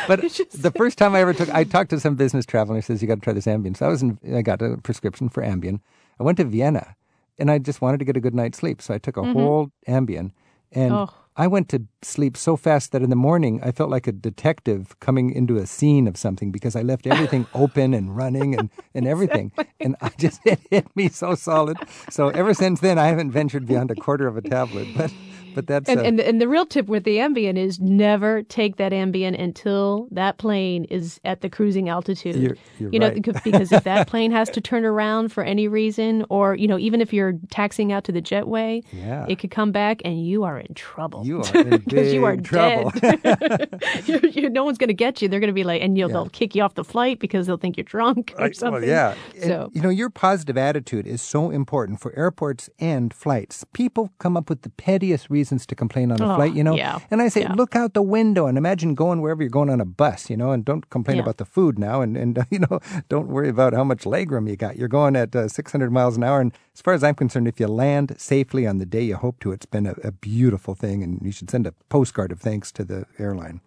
but the first time I ever took, I talked to some business traveler. He says you got to try this Ambien. So I was in. I got a prescription for Ambien. I went to Vienna, and I just wanted to get a good night's sleep. So I took a mm-hmm. whole Ambien, and Oh. I went to sleep so fast that in the morning I felt like a detective coming into a scene of something because I left everything open and running and, and everything. And I just it hit me so solid. So ever since then I haven't ventured beyond a quarter of a tablet. But but that's And, uh, and and the real tip with the Ambien is never take that Ambien until that plane is at the cruising altitude. You're- you're you know, right. because- if that plane has to turn around for any reason, or you know, even if you're taxiing out to the jetway, Yeah. it could come back and you are in trouble. you are in because you are trouble. dead. You're- you- no one's going to get you. They're going to be like, and you'll, they'll kick you off the flight because they'll think you're drunk or something. Well, yeah. And, So you know, your positive attitude is so important for airports and flights. People come up with the pettiest reasons to complain on a Oh, flight, you know. yeah, And I say, yeah. look out the window and imagine going wherever you're going on a bus, you know, and don't complain Yeah. about the food now, and and you know, don't worry about how much legroom you got. You're going at uh, 600 miles an hour, and as far as I'm concerned, if you land safely on the day you hope to, it's been a, a beautiful thing, and you should send a postcard of thanks to the airline.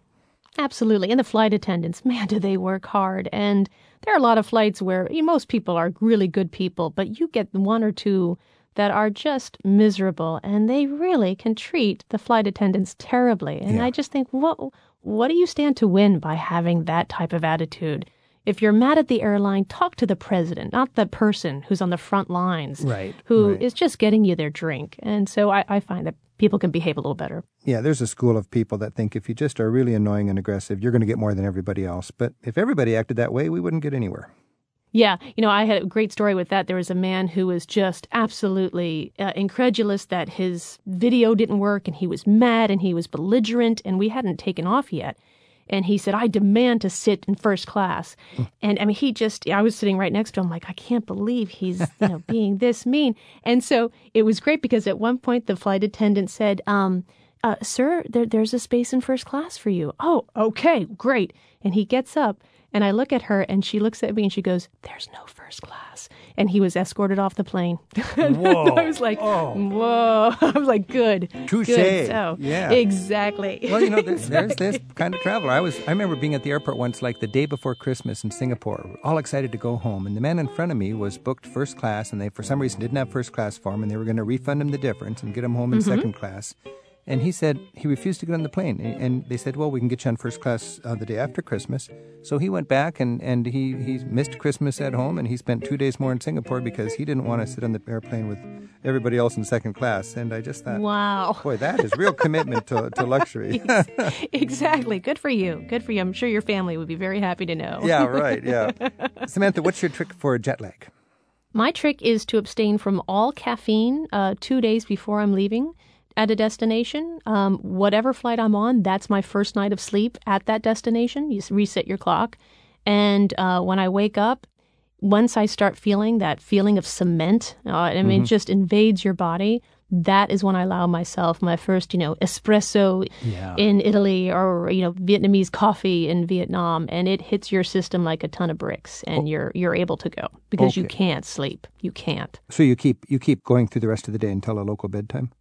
Absolutely. And the flight attendants, man, do they work hard. And there are a lot of flights where you know, most people are really good people, but you get one or two that are just miserable and they really can treat the flight attendants terribly. And Yeah. I just think, what, what do you stand to win by having that type of attitude? If you're mad at the airline, talk to the president, not the person who's on the front lines, Right, who right. is just getting you their drink. And so I, I find that people can behave a little better. Yeah, there's a school of people that think if you just are really annoying and aggressive, you're going to get more than everybody else. But if everybody acted that way, we wouldn't get anywhere. Yeah, you know, I had a great story with that. There was a man who was just absolutely uh, incredulous that his video didn't work and he was mad and he was belligerent and we hadn't taken off yet. And he said, I demand to sit in first class. and I mean, he just, I was sitting right next to him, like, I can't believe he's, you know, being this mean. And so it was great because at one point the flight attendant said, um, uh, sir, there, there's a space in first class for you. Oh, okay, great. And he gets up and I look at her and she looks at me and she goes, There's no first class. And he was escorted off the plane. Whoa. I was like, oh. Whoa. I was like, Good. Touche. Good. So, Yeah. exactly. Well, you know, there's, there's this kind of traveler. I was, I remember being at the airport once, like the day before Christmas in Singapore, all excited to go home, and the man in front of me was booked first class, and they for some reason didn't have first class for him, and they were going to refund him the difference and get him home in mm-hmm. second class. And he said he refused to get on the plane. And- And they said, well, we can get you on first class uh, the day after Christmas. So he went back and, and he, he missed Christmas at home and he spent two days more in Singapore because he didn't want to sit on the airplane with everybody else in second class. And I just thought, wow. boy, that is real commitment to, to luxury. exactly. Good for you. Good for you. I'm sure your family would be very happy to know. yeah, right. Yeah. Samantha, what's your trick for jet lag? My trick is to abstain from all caffeine uh, two days before I'm leaving at a destination. Um, whatever flight I'm on, that's my first night of sleep at that destination. You reset your clock. And uh, when I wake up, once I start feeling that feeling of cement, uh, I mean, it just invades your body. That is when I allow myself my first, you know, espresso Yeah. in Italy or you know Vietnamese coffee in Vietnam, and it hits your system like a ton of bricks, and you're you're able to go because you can't sleep. You can't. So you keep you keep going through the rest of the day until a local bedtime.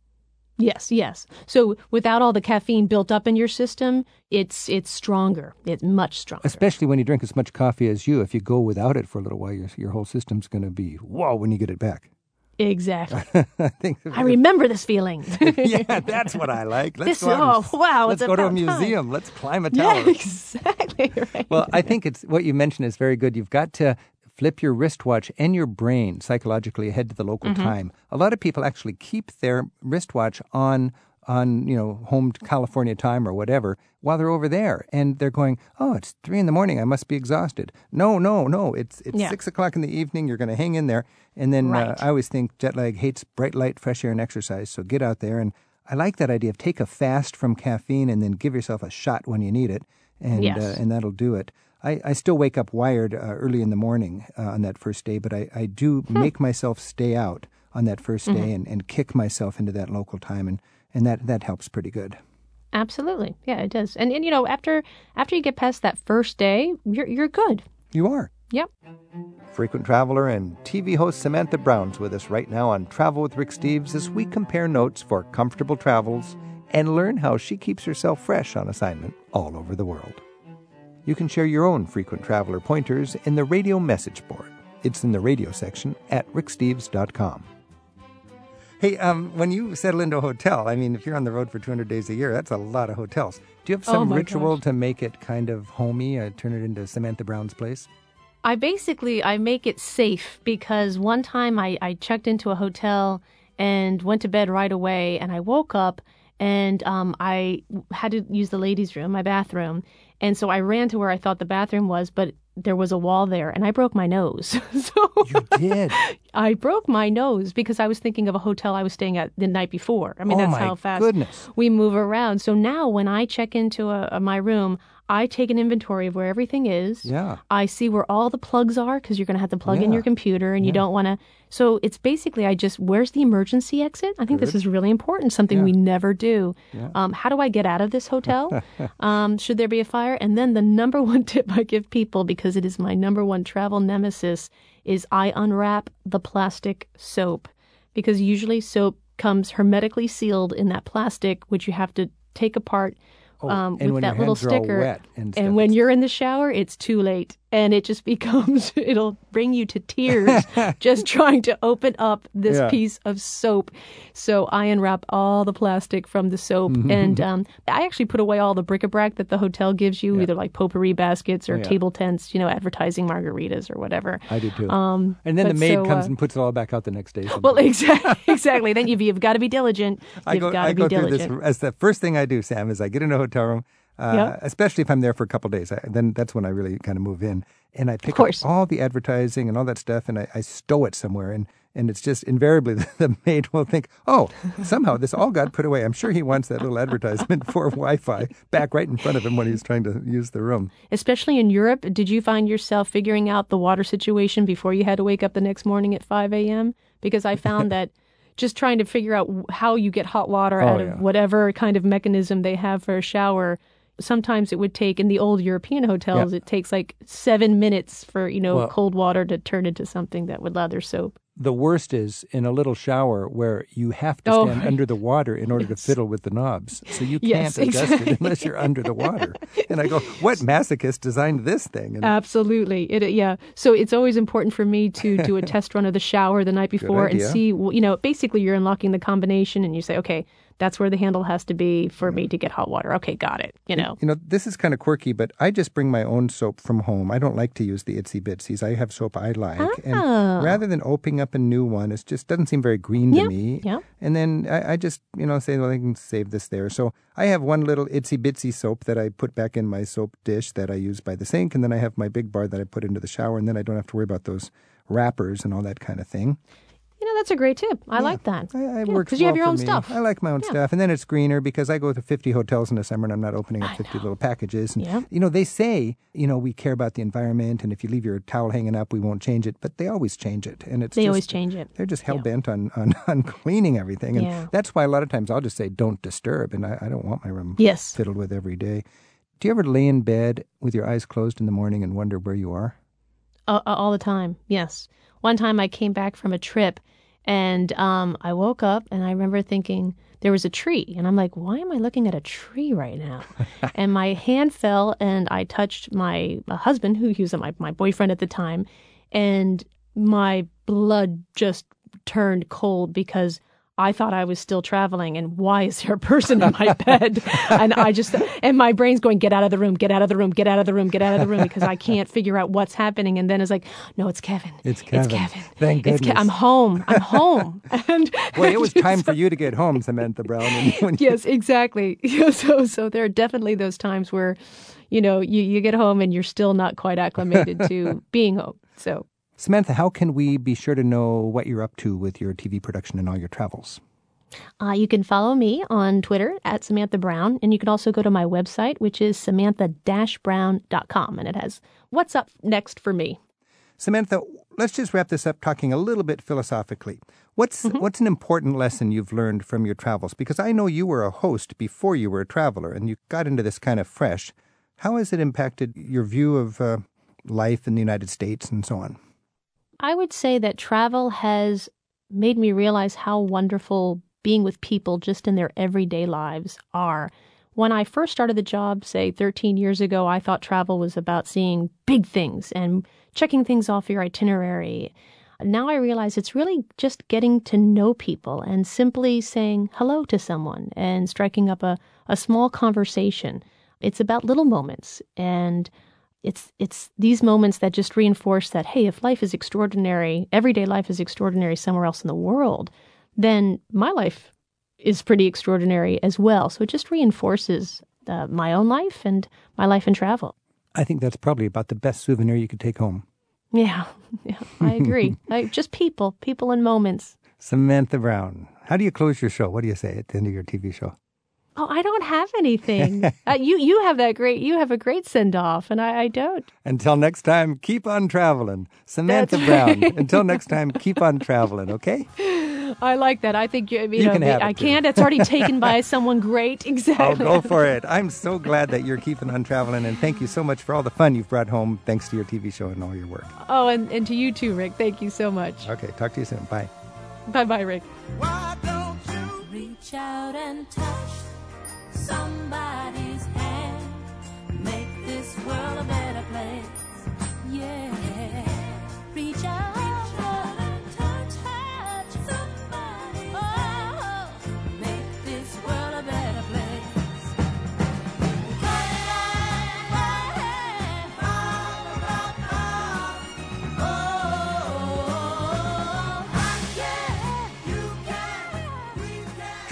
Yes, yes. So without all the caffeine built up in your system, it's it's stronger. It's much stronger. Especially when you drink as much coffee as you. If you go without it for a little while, your your whole system's going to be whoa when you get it back. Exactly. I think. I remember this feeling. yeah, that's what I like. Let's This- go out and- oh, wow, Let's go to a about time. museum. Let's climb a yeah, tower. exactly right. Well, I think it's what you mentioned is very good. You've got to flip your wristwatch and your brain psychologically ahead to the local Mm-hmm. time. A lot of people actually keep their wristwatch on on you know home California time or whatever while they're over there, and they're going, "Oh, it's three in the morning. I must be exhausted." No, no, no. It's it's Yeah. six o'clock in the evening. You're going to hang in there, and then uh, I always think jet lag hates bright light, fresh air, and exercise. So get out there and. I like that idea of take a fast from caffeine and then give yourself a shot when you need it, and Yes. uh, and that'll do it. I, I still wake up wired uh, early in the morning uh, on that first day, but I, I do Hmm. make myself stay out on that 1st day Mm-hmm. and, and kick myself into that local time, and, and that, that helps pretty good. Absolutely. Yeah, it does. And and you know, after after you get past that first day, you're you're good. You are. Yep. Frequent traveler and TV host Samantha Brown's with us right now on Travel with Rick Steves as we compare notes for comfortable travels and learn how she keeps herself fresh on assignment all over the world. You can share your own frequent traveler pointers in the radio message board. It's in the radio section at ricksteves.com. Hey, um, when you settle into a hotel, I mean, if you're on the road for 200 days a year, that's a lot of hotels. Do you have Oh, some my ritual gosh. to make it kind of homey, uh, turn it into Samantha Brown's place? I basically I make it safe because one time I, I checked into a hotel and went to bed right away and I woke up and um, I had to use the ladies' room, my bathroom. And so I ran to where I thought the bathroom was, but there was a wall there and I broke my nose. so You did. I broke my nose because I was thinking of a hotel I was staying at the night before. I mean, Oh, that's my how fast goodness. we move around. So now when I check into a, a, my room, I take an inventory of where everything is. Yeah. I see where all the plugs are because you're going to have to plug in your computer and you don't want to. So it's basically, I just, where's the emergency exit? I think this is really important, something we never do. Um, how do I get out of this hotel? um, should there be a fire? And then the number one tip I give people, because it is my number one travel nemesis, is I unwrap the plastic soap because usually soap comes hermetically sealed in that plastic, which you have to take apart Oh, um, and with that little hands are all sticker. and stuff, when you're in the shower, it's too late, and it just becomes it'll bring you to tears just trying to open up this Yeah. piece of soap. So I unwrap all the plastic from the soap, Mm-hmm. and um, I actually put away all the bric-a-brac that the hotel gives you, either like potpourri baskets or yeah. table tents, you know, advertising margaritas or whatever. I do too. Um, and then the maid so, comes uh, and puts it all back out the next day. Well, exactly, exactly. Then you've, you've got to be diligent. You've I go, got to be diligent. this as the first thing I do, Sam, is I get in a hotel room, uh, Yep. especially if I'm there for a couple days. I, then that's when I really kind of move in, and I pick up all the advertising and all that stuff, and I, I stow it somewhere, and and it's just invariably the, the maid will think, oh, somehow this all got put away. I'm sure he wants that little advertisement for Wi-Fi back right in front of him when he's trying to use the room. Especially in Europe, did you find yourself figuring out the water situation before you had to wake up the next morning at 5 a.m.? Because I found that just trying to figure out how you get hot water out Oh, yeah. of whatever kind of mechanism they have for a shower. Sometimes it would take in the old European hotels, it takes like seven minutes for you know Well- cold water to turn into something that would lather soap. The worst is in a little shower where you have to Oh, stand right. under the water in order to fiddle with the knobs. So you Yes, can't adjust exactly. it unless you're under the water. And I go, what masochist designed this thing? And Absolutely. It uh, yeah. So it's always important for me to do a test run of the shower the night before and see you know, basically you're unlocking the combination and you say, "Okay, that's where the handle has to be for me to get hot water." Okay, got it. You know. You know, this is kind of quirky, but I just bring my own soap from home. I don't like to use the itsy bitsies. I have soap I like, Ah. and rather than opening up a new one, it just doesn't seem very green Yeah, to me. yeah. And then I, I just, you know, say, well, I can save this there. So I have one little itsy bitsy soap that I put back in my soap dish that I use by the sink, and then I have my big bar that I put into the shower, and then I don't have to worry about those wrappers and all that kind of thing. You know, that's a great tip. I like that. I, I Yeah, works because you have your own me. stuff. I like my own Yeah. stuff, and then it's greener because I go to 50 hotels in the summer and I'm not opening up 50 little packages. And, Yeah. You know, they say, you know, we care about the environment, and if you leave your towel hanging up, we won't change it. But they always change it, and it's They just- always change it. They're just hell bent on, on on cleaning everything, and Yeah. that's why a lot of times I'll just say, "Don't disturb," and I, I don't want my room Yes. fiddled with every day. Do you ever lay in bed with your eyes closed in the morning and wonder where you are? Uh, all the time. Yes. One time I came back from a trip and um, I woke up and I remember thinking there was a tree. And I'm like, why am I looking at a tree right now? and my hand fell and I touched my husband, who he was my, my boyfriend at the time. And my blood just turned cold because I thought I was still traveling, and why is there a person in my bed? and I just, and my brain's going, get out of the room, get out of the room, get out of the room, get out of the room, because I can't figure out what's happening. And then it's like, no, it's Kevin. It's Kevin. It's Kevin. Thank It's Ke- goodness. I'm home. I'm home. and Well, it was time for you to get home, Samantha Brown. When you- yes, exactly. so, so there are definitely those times where, you know, you, you get home and you're still not quite acclimated to being home. So Samantha, how can we be sure to know what you're up to with your TV production and all your travels? Uh, you can follow me on Twitter at Samantha Brown, and you can also go to my website, which is samantha-brown.com, and it has what's up next for me. Samantha, let's just wrap this up talking a little bit philosophically. What's Mm-hmm. what's an important lesson you've learned from your travels? Because I know you were a host before you were a traveler, and you got into this kind of fresh. How has it impacted your view of uh, life in the United States and so on? I would say that travel has made me realize how wonderful being with people just in their everyday lives are. When I first started the job, say 13 years ago, I thought travel was about seeing big things and checking things off your itinerary. Now I realize it's really just getting to know people and simply saying hello to someone and striking up a, a small conversation. It's about little moments and it's it's these moments that just reinforce that hey if life is extraordinary everyday life is extraordinary somewhere else in the world then my life is pretty extraordinary as well so it just reinforces uh, my own life and my life in travel I think that's probably about the best souvenir you could take home. yeah yeah i agree I, just people people and moments Samantha Brown, how do you close your show? What do you say at the end of your TV show? Oh i don't have anything uh, you you have that great you have a great send off and I, I don't Until next time, keep on traveling. Samantha That's Brown, right. until next time, keep on traveling, okay? I like that. I think you, you, You know, can have it, I can't. It's already taken by someone great. I'll Exactly. go for it. I'm so glad that you're keeping on traveling, and thank you so much for all the fun you've brought home thanks to your TV show and all your work. Oh, and, and to you too, Rick. Thank you so much. Okay, talk to you soon. Bye. Bye bye, Rick. Somebody's hand. Make this world a better place. Yeah.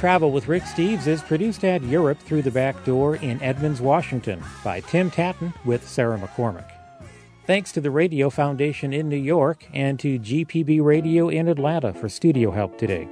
Travel with Rick Steves is produced at Europe Through the Back Door in Edmonds, Washington by Tim Tattan with Sarah McCormick. Thanks to the Radio Foundation in New York and to GPB Radio in Atlanta for studio help today.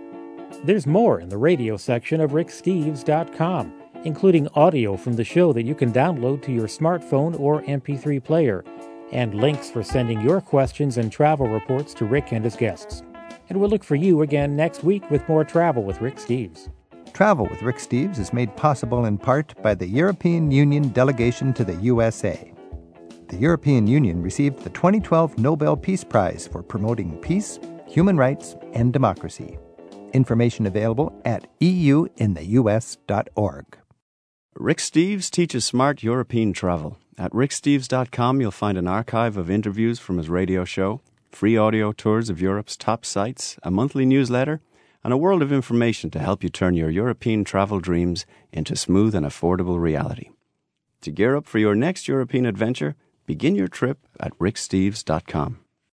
There's more in the radio section of ricksteves.com, including audio from the show that you can download to your smartphone or MP3 player, and links for sending your questions and travel reports to Rick and his guests. And we'll look for you again next week with more Travel with Rick Steves. Travel with Rick Steves is made possible in part by the European Union delegation to the USA. The European Union received the 2012 Nobel Peace Prize for promoting peace, human rights, and democracy. Information available at euintheus.org. Rick Steves teaches smart European travel. At ricksteves.com, you'll find an archive of interviews from his radio show, free audio tours of Europe's top sites, a monthly newsletter, and a world of information to help you turn your European travel dreams into smooth and affordable reality. To gear up for your next European adventure, begin your trip at ricksteves.com.